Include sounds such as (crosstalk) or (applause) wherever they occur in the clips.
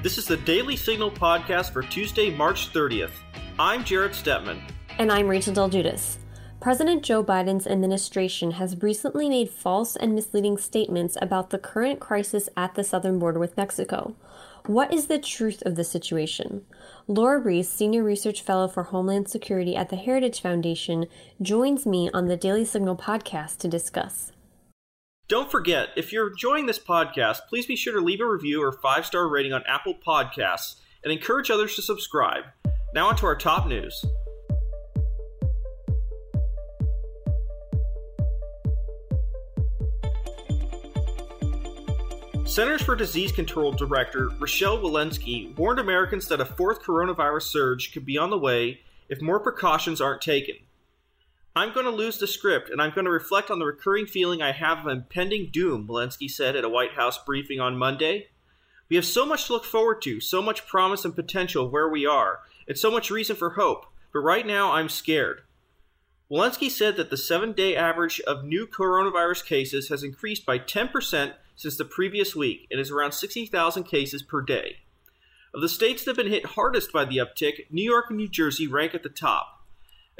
This is the Daily Signal podcast for Tuesday, March 30th. I'm Jarrett Stepman. And I'm Rachel Del Giudice. President Joe Biden's administration has recently made false and misleading statements about the current crisis at the southern border with Mexico. What is the truth of the situation? Lora Ries, Senior Research Fellow for Homeland Security at the Heritage Foundation, joins me on the Daily Signal podcast to discuss. Don't forget, if you're enjoying this podcast, please be sure to leave a review or five star rating on Apple Podcasts and encourage others to subscribe. Now, on to our top news. Centers for Disease Control Director Rochelle Walensky warned Americans that a fourth coronavirus surge could be on the way if more precautions aren't taken. I'm going to lose the script, and I'm going to reflect on the recurring feeling I have of impending doom, Walensky said at a White House briefing on Monday. We have so much to look forward to, so much promise and potential where we are, and so much reason for hope, but right now I'm scared. Walensky said that the seven day average of new coronavirus cases has increased by 10% since the previous week and is around 60,000 cases per day. Of the states that have been hit hardest by the uptick, New York and New Jersey rank at the top.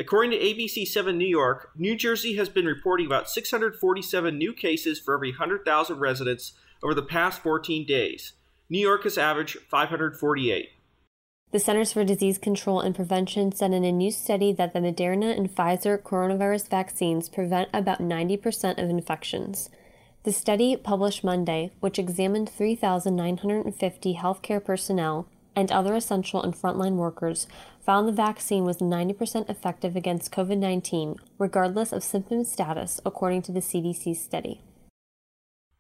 According to ABC 7 New York, New Jersey has been reporting about 647 new cases for every 100,000 residents over the past 14 days. New York has averaged 548. The Centers for Disease Control and Prevention said in a new study that the Moderna and Pfizer coronavirus vaccines prevent about 90% of infections. The study, published Monday, which examined 3,950 healthcare personnel and other essential and frontline workers, found the vaccine was 90% effective against COVID 19, regardless of symptom status, according to the CDC study.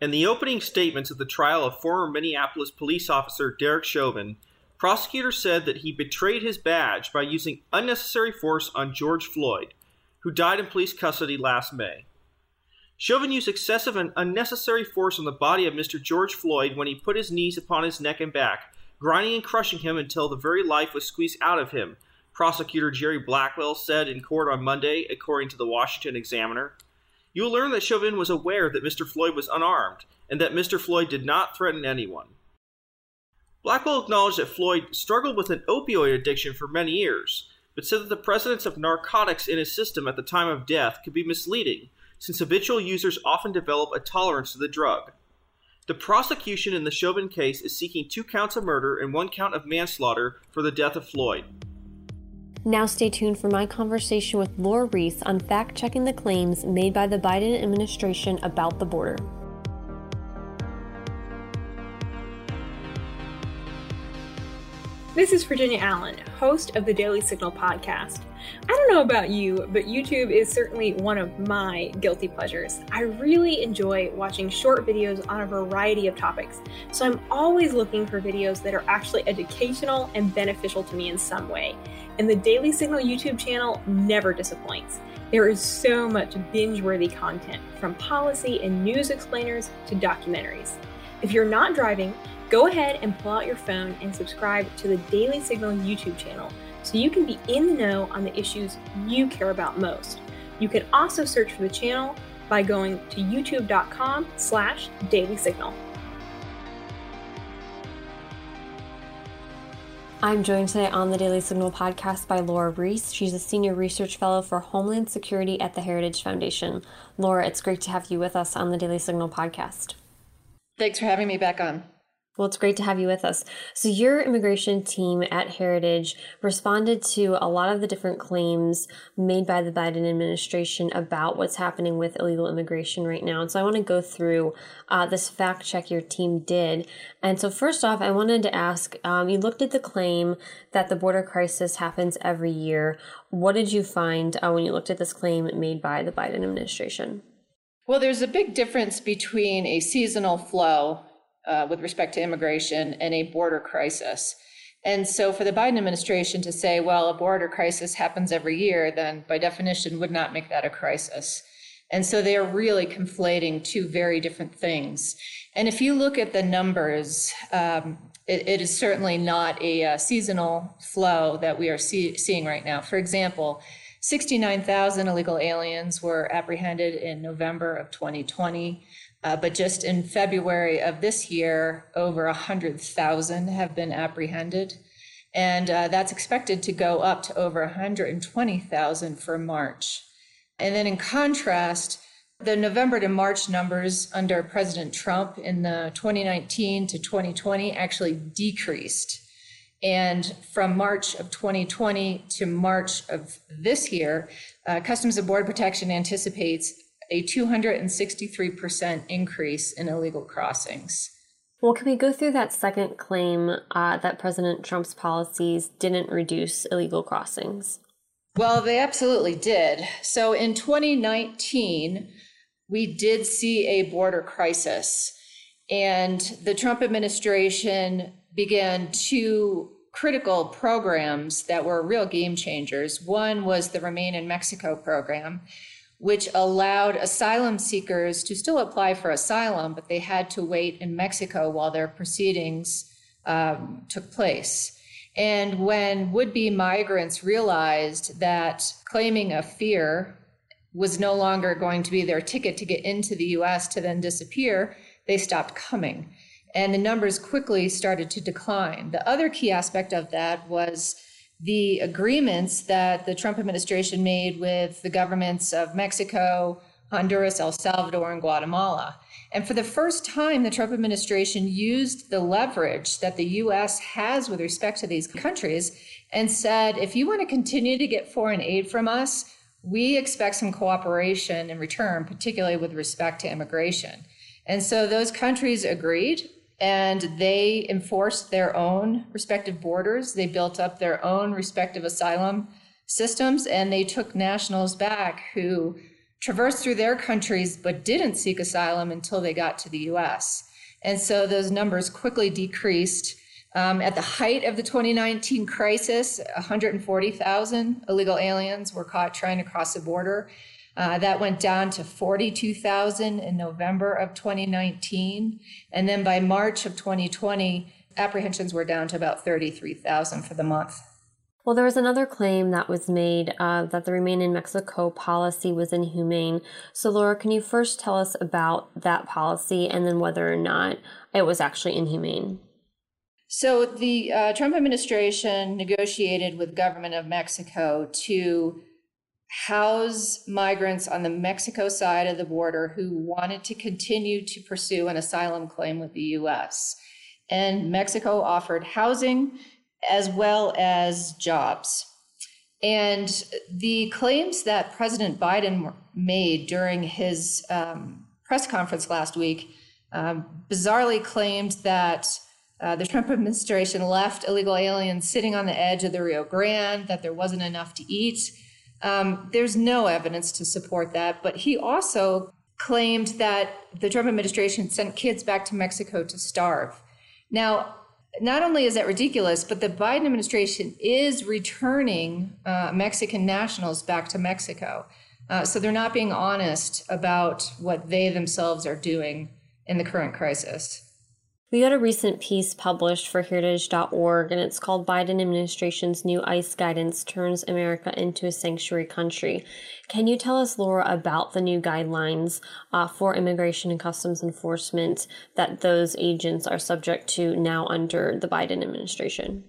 In the opening statements of the trial of former Minneapolis police officer Derek Chauvin, prosecutors said that he betrayed his badge by using unnecessary force on George Floyd, who died in police custody last May. Chauvin used excessive and unnecessary force on the body of Mr. George Floyd when he put his knees upon his neck and back, grinding and crushing him until the very life was squeezed out of him, prosecutor Jerry Blackwell said in court on Monday, according to the Washington Examiner. You will learn that Chauvin was aware that Mr. Floyd was unarmed and that Mr. Floyd did not threaten anyone. Blackwell acknowledged that Floyd struggled with an opioid addiction for many years, but said that the presence of narcotics in his system at the time of death could be misleading, since habitual users often develop a tolerance to the drug. The prosecution in the Chauvin case is seeking two counts of murder and one count of manslaughter for the death of Floyd. Now, stay tuned for my conversation with Lora Ries on fact checking the claims made by the Biden administration about the border. This is Virginia Allen, host of the Daily Signal podcast. I don't know about you, but YouTube is certainly one of my guilty pleasures. I really enjoy watching short videos on a variety of topics, so I'm always looking for videos that are actually educational and beneficial to me in some way. And the Daily Signal YouTube channel never disappoints. There is so much binge worthy content, from policy and news explainers to documentaries. If you're not driving, go ahead and pull out your phone and subscribe to the Daily Signal YouTube channel so you can be in the know on the issues you care about most. You can also search for the channel by going to youtube.com slash daily signal. I'm joined today on the Daily Signal podcast by Lora Ries. She's a senior research fellow for Homeland Security at the Heritage Foundation. Lora, it's great to have you with us on the Daily Signal podcast. Thanks for having me back on. Well, it's great to have you with us. So, your immigration team at Heritage responded to a lot of the different claims made by the Biden administration about what's happening with illegal immigration right now. And so, I want to go through uh, this fact check your team did. And so, first off, I wanted to ask um, you looked at the claim that the border crisis happens every year. What did you find uh, when you looked at this claim made by the Biden administration? Well, there's a big difference between a seasonal flow uh, with respect to immigration and a border crisis. And so for the Biden administration to say, well, a border crisis happens every year, then by definition would not make that a crisis. And so they are really conflating two very different things. And if you look at the numbers, um, it, it is certainly not a, uh, seasonal flow that we are see, seeing right now. For example, 69,000 illegal aliens were apprehended in November of 2020. Uh, but just in February of this year, over 100,000 have been apprehended. And uh, that's expected to go up to over 120,000 for March. And then in contrast, the November to March numbers under President Trump in the 2019 to 2020 actually decreased. And from March of 2020 to March of this year, uh, Customs and Border Protection anticipates a 263% increase in illegal crossings. Well, can we go through that second claim uh, that President Trump's policies didn't reduce illegal crossings? Well, they absolutely did. So in 2019, we did see a border crisis, and the Trump administration began two critical programs that were real game changers. One was the Remain in Mexico program, which allowed asylum seekers to still apply for asylum, but they had to wait in Mexico while their proceedings um, took place. And when would be migrants realized that claiming a fear was no longer going to be their ticket to get into the US to then disappear, they stopped coming. And the numbers quickly started to decline. The other key aspect of that was the agreements that the Trump administration made with the governments of Mexico, Honduras, El Salvador, and Guatemala. And for the first time, the Trump administration used the leverage that the US has with respect to these countries and said if you want to continue to get foreign aid from us, we expect some cooperation in return, particularly with respect to immigration. And so those countries agreed and they enforced their own respective borders. They built up their own respective asylum systems and they took nationals back who traversed through their countries but didn't seek asylum until they got to the US. And so those numbers quickly decreased. Um, at the height of the 2019 crisis, 140,000 illegal aliens were caught trying to cross the border. Uh, that went down to 42,000 in November of 2019. And then by March of 2020, apprehensions were down to about 33,000 for the month. Well, there was another claim that was made uh, that the Remain in Mexico policy was inhumane. So, Lora, can you first tell us about that policy and then whether or not it was actually inhumane? So, the uh, Trump administration negotiated with the government of Mexico to house migrants on the Mexico side of the border who wanted to continue to pursue an asylum claim with the US. And Mexico offered housing as well as jobs. And the claims that President Biden made during his um, press conference last week um, bizarrely claimed that uh, the Trump administration left illegal aliens sitting on the edge of the Rio Grande, that there wasn't enough to eat, um, there's no evidence to support that. But he also claimed that the Trump administration sent kids back to Mexico to starve. Now, not only is that ridiculous, but the Biden administration is returning uh, Mexican nationals back to Mexico. Uh, so they're not being honest about what they themselves are doing in the current crisis. We got a recent piece published for Heritage.org, and it's called Biden Administration's New ICE Guidance Turns America into a Sanctuary Country. Can you tell us, Laura, about the new guidelines uh, for immigration and customs enforcement that those agents are subject to now under the Biden administration?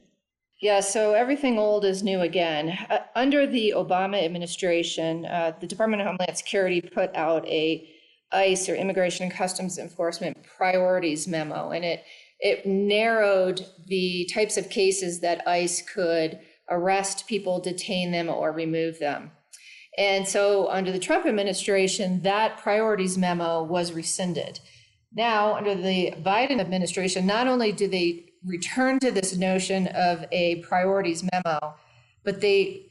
Yeah, so everything old is new again. Uh, under the Obama administration, uh, the Department of Homeland Security put out a ICE or Immigration and Customs Enforcement priorities memo, and it it narrowed the types of cases that ICE could arrest people, detain them, or remove them. And so, under the Trump administration, that priorities memo was rescinded. Now, under the Biden administration, not only do they return to this notion of a priorities memo, but they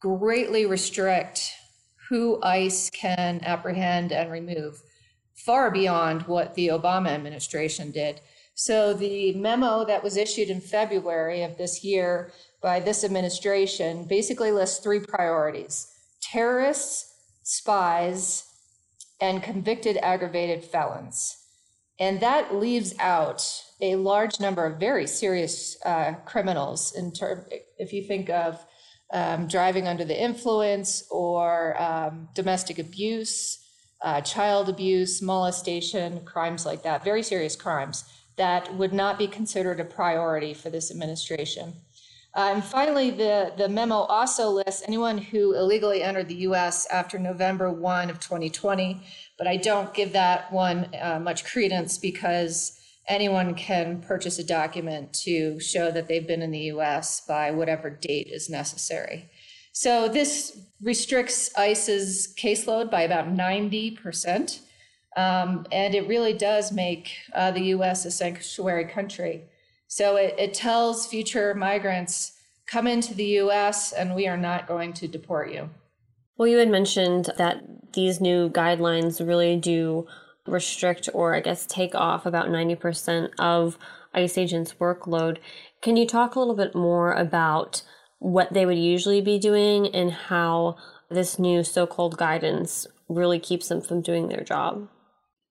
greatly restrict who ICE can apprehend and remove, far beyond what the Obama administration did. So, the memo that was issued in February of this year by this administration basically lists three priorities terrorists, spies, and convicted aggravated felons. And that leaves out a large number of very serious uh, criminals. In ter- if you think of um, driving under the influence or um, domestic abuse, uh, child abuse, molestation, crimes like that, very serious crimes that would not be considered a priority for this administration. Uh, and finally, the, the memo also lists anyone who illegally entered the US after November 1 of 2020, but I don't give that one uh, much credence because anyone can purchase a document to show that they've been in the US by whatever date is necessary. So this restricts ICE's caseload by about 90%. Um, and it really does make uh, the US a sanctuary country. So it, it tells future migrants come into the US and we are not going to deport you. Well, you had mentioned that these new guidelines really do restrict or, I guess, take off about 90% of ICE agents' workload. Can you talk a little bit more about what they would usually be doing and how this new so called guidance really keeps them from doing their job?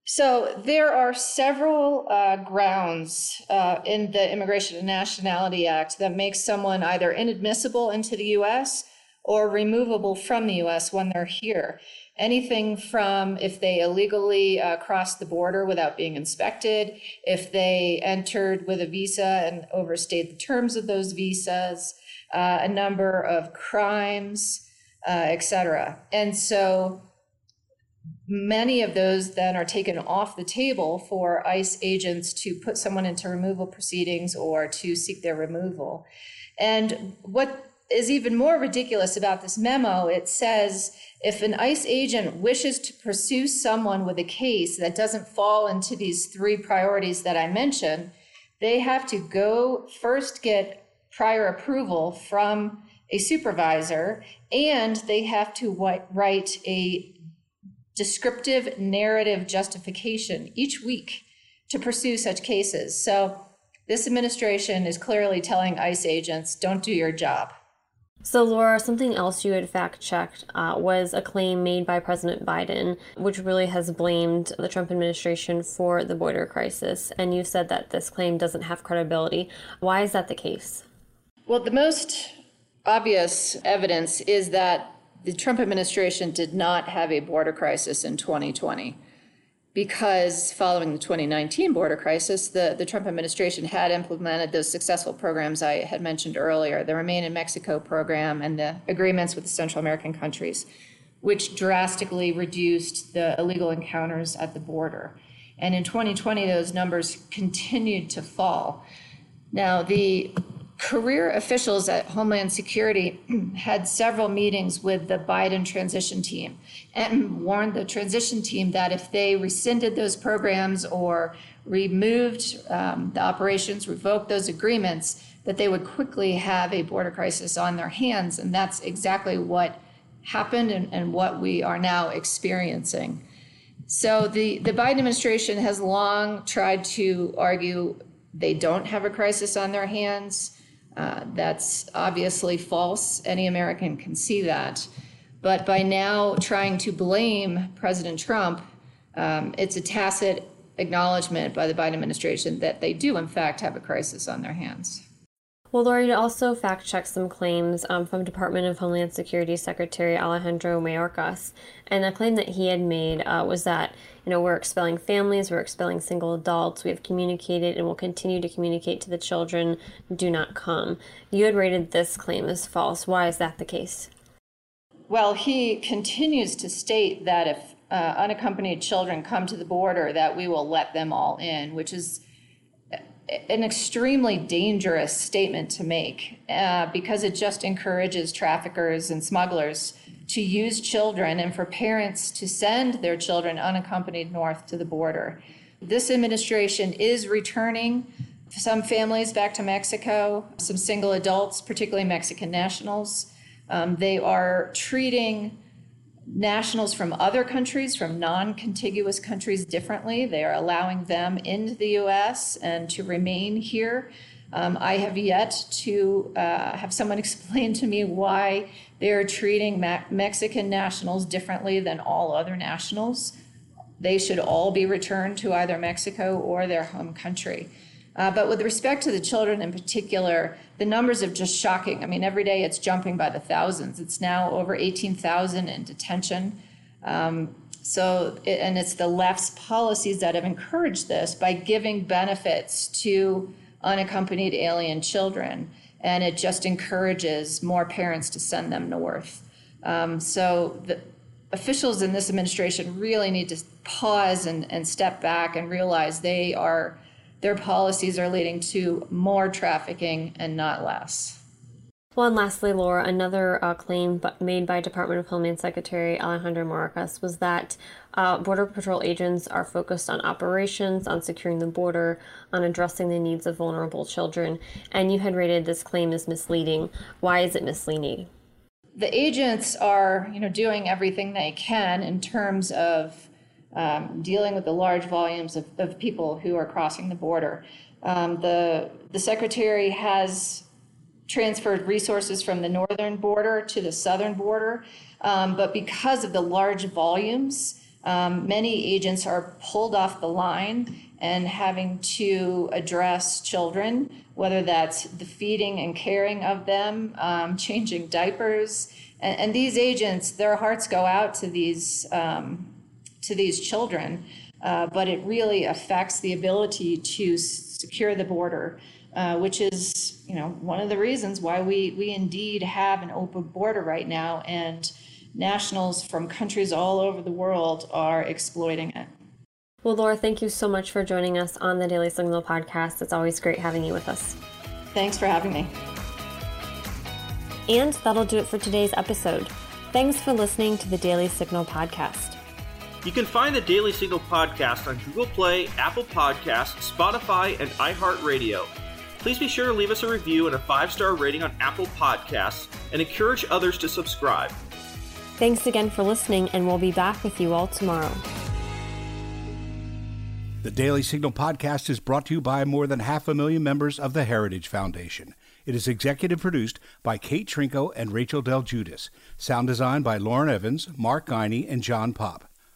So there are several uh, grounds uh, in the Immigration and Nationality Act that make someone either inadmissible into the U.S. or removable from the U.S. when they're here. Anything from if they illegally uh, crossed the border without being inspected, if they entered with a visa and overstayed the terms of those visas, uh, a number of crimes, uh, etc. And so many of those then are taken off the table for ICE agents to put someone into removal proceedings or to seek their removal. And what is even more ridiculous about this memo, it says if an ICE agent wishes to pursue someone with a case that doesn't fall into these three priorities that I mentioned, they have to go first get prior approval from a supervisor and they have to write a descriptive narrative justification each week to pursue such cases. So this administration is clearly telling ICE agents, don't do your job. So, Lora, something else you had fact checked uh, was a claim made by President Biden, which really has blamed the Trump administration for the border crisis. And you said that this claim doesn't have credibility. Why is that the case? Well, the most obvious evidence is that the Trump administration did not have a border crisis in 2020 because following the 2019 border crisis, the, the Trump administration had implemented those successful programs I had mentioned earlier, the Remain in Mexico program and the agreements with the Central American countries, which drastically reduced the illegal encounters at the border. And in 2020, those numbers continued to fall. Now, the career officials at Homeland Security (clears throat) had several meetings with the Biden transition team and warned the transition team that if they rescinded those programs or removed um, the operations, revoked those agreements, that they would quickly have a border crisis on their hands. And that's exactly what happened and, and what we are now experiencing. So the, the Biden administration has long tried to argue they don't have a crisis on their hands. Uh, that's obviously false. Any American can see that. But by now trying to blame President Trump, um, it's a tacit acknowledgement by the Biden administration that they do, in fact, have a crisis on their hands. Well, Lori also fact checked some claims um, from Department of Homeland Security Secretary Alejandro Mayorkas. And a claim that he had made uh, was that, you know, we're expelling families, we're expelling single adults, we have communicated and will continue to communicate to the children, do not come. You had rated this claim as false. Why is that the case? Well, he continues to state that if uh, unaccompanied children come to the border, that we will let them all in, which is an extremely dangerous statement to make uh, because it just encourages traffickers and smugglers to use children and for parents to send their children unaccompanied north to the border. This administration is returning some families back to Mexico, some single adults, particularly Mexican nationals. Um, they are treating nationals from other countries, from non contiguous countries, differently. They are allowing them into the US and to remain here. Um, I have yet to uh, have someone (laughs) explain to me why they are treating Mexican nationals differently than all other nationals. They should all be returned to either Mexico or their home country. Uh, but with respect to the children in particular, the numbers are just shocking. I mean, every day it's jumping by the thousands. It's now over 18,000 in detention. Um, so, it, and it's the left's policies that have encouraged this by giving benefits to unaccompanied alien children. And it just encourages more parents to send them north. Um, so, the officials in this administration really need to pause and, and step back and realize they are their policies are leading to more trafficking and not less. Well, and lastly, Lora, another uh, claim made by Department of Homeland Secretary Alejandro Mayorkas was that uh, Border Patrol agents are focused on operations, on securing the border, on addressing the needs of vulnerable children. And you had rated this claim as misleading. Why is it misleading? The agents are, you know, doing everything they can in terms of um, dealing with the large volumes of, of people who are crossing the border. Um, the the secretary has transferred resources from the northern border to the southern border. Um, but because of the large volumes, um, many agents are pulled off the line and having to address children, whether that's the feeding and caring of them, um, changing diapers. And, and, these agents, their hearts go out to these, um, to these children, uh, but it really affects the ability to secure the border. Uh, which is, you know, one of the reasons why we, we indeed have an open border right now, and nationals from countries all over the world are exploiting it. Well, Lora, thank you so much for joining us on the Daily Signal podcast. It's always great having you with us. Thanks for having me. And that'll do it for today's episode. Thanks for listening to the Daily Signal podcast. You can find the Daily Signal podcast on Google Play, Apple Podcasts, Spotify, and iHeartRadio. Please be sure to leave us a review and a five star rating on Apple Podcasts and encourage others to subscribe. Thanks again for listening, and we'll be back with you all tomorrow. The Daily Signal podcast is brought to you by more than half a million members of the Heritage Foundation. It is executive produced by Kate Trinko and Rachel Del Giudice. Sound design by Lauren Evans, Mark Guiney, and John Popp.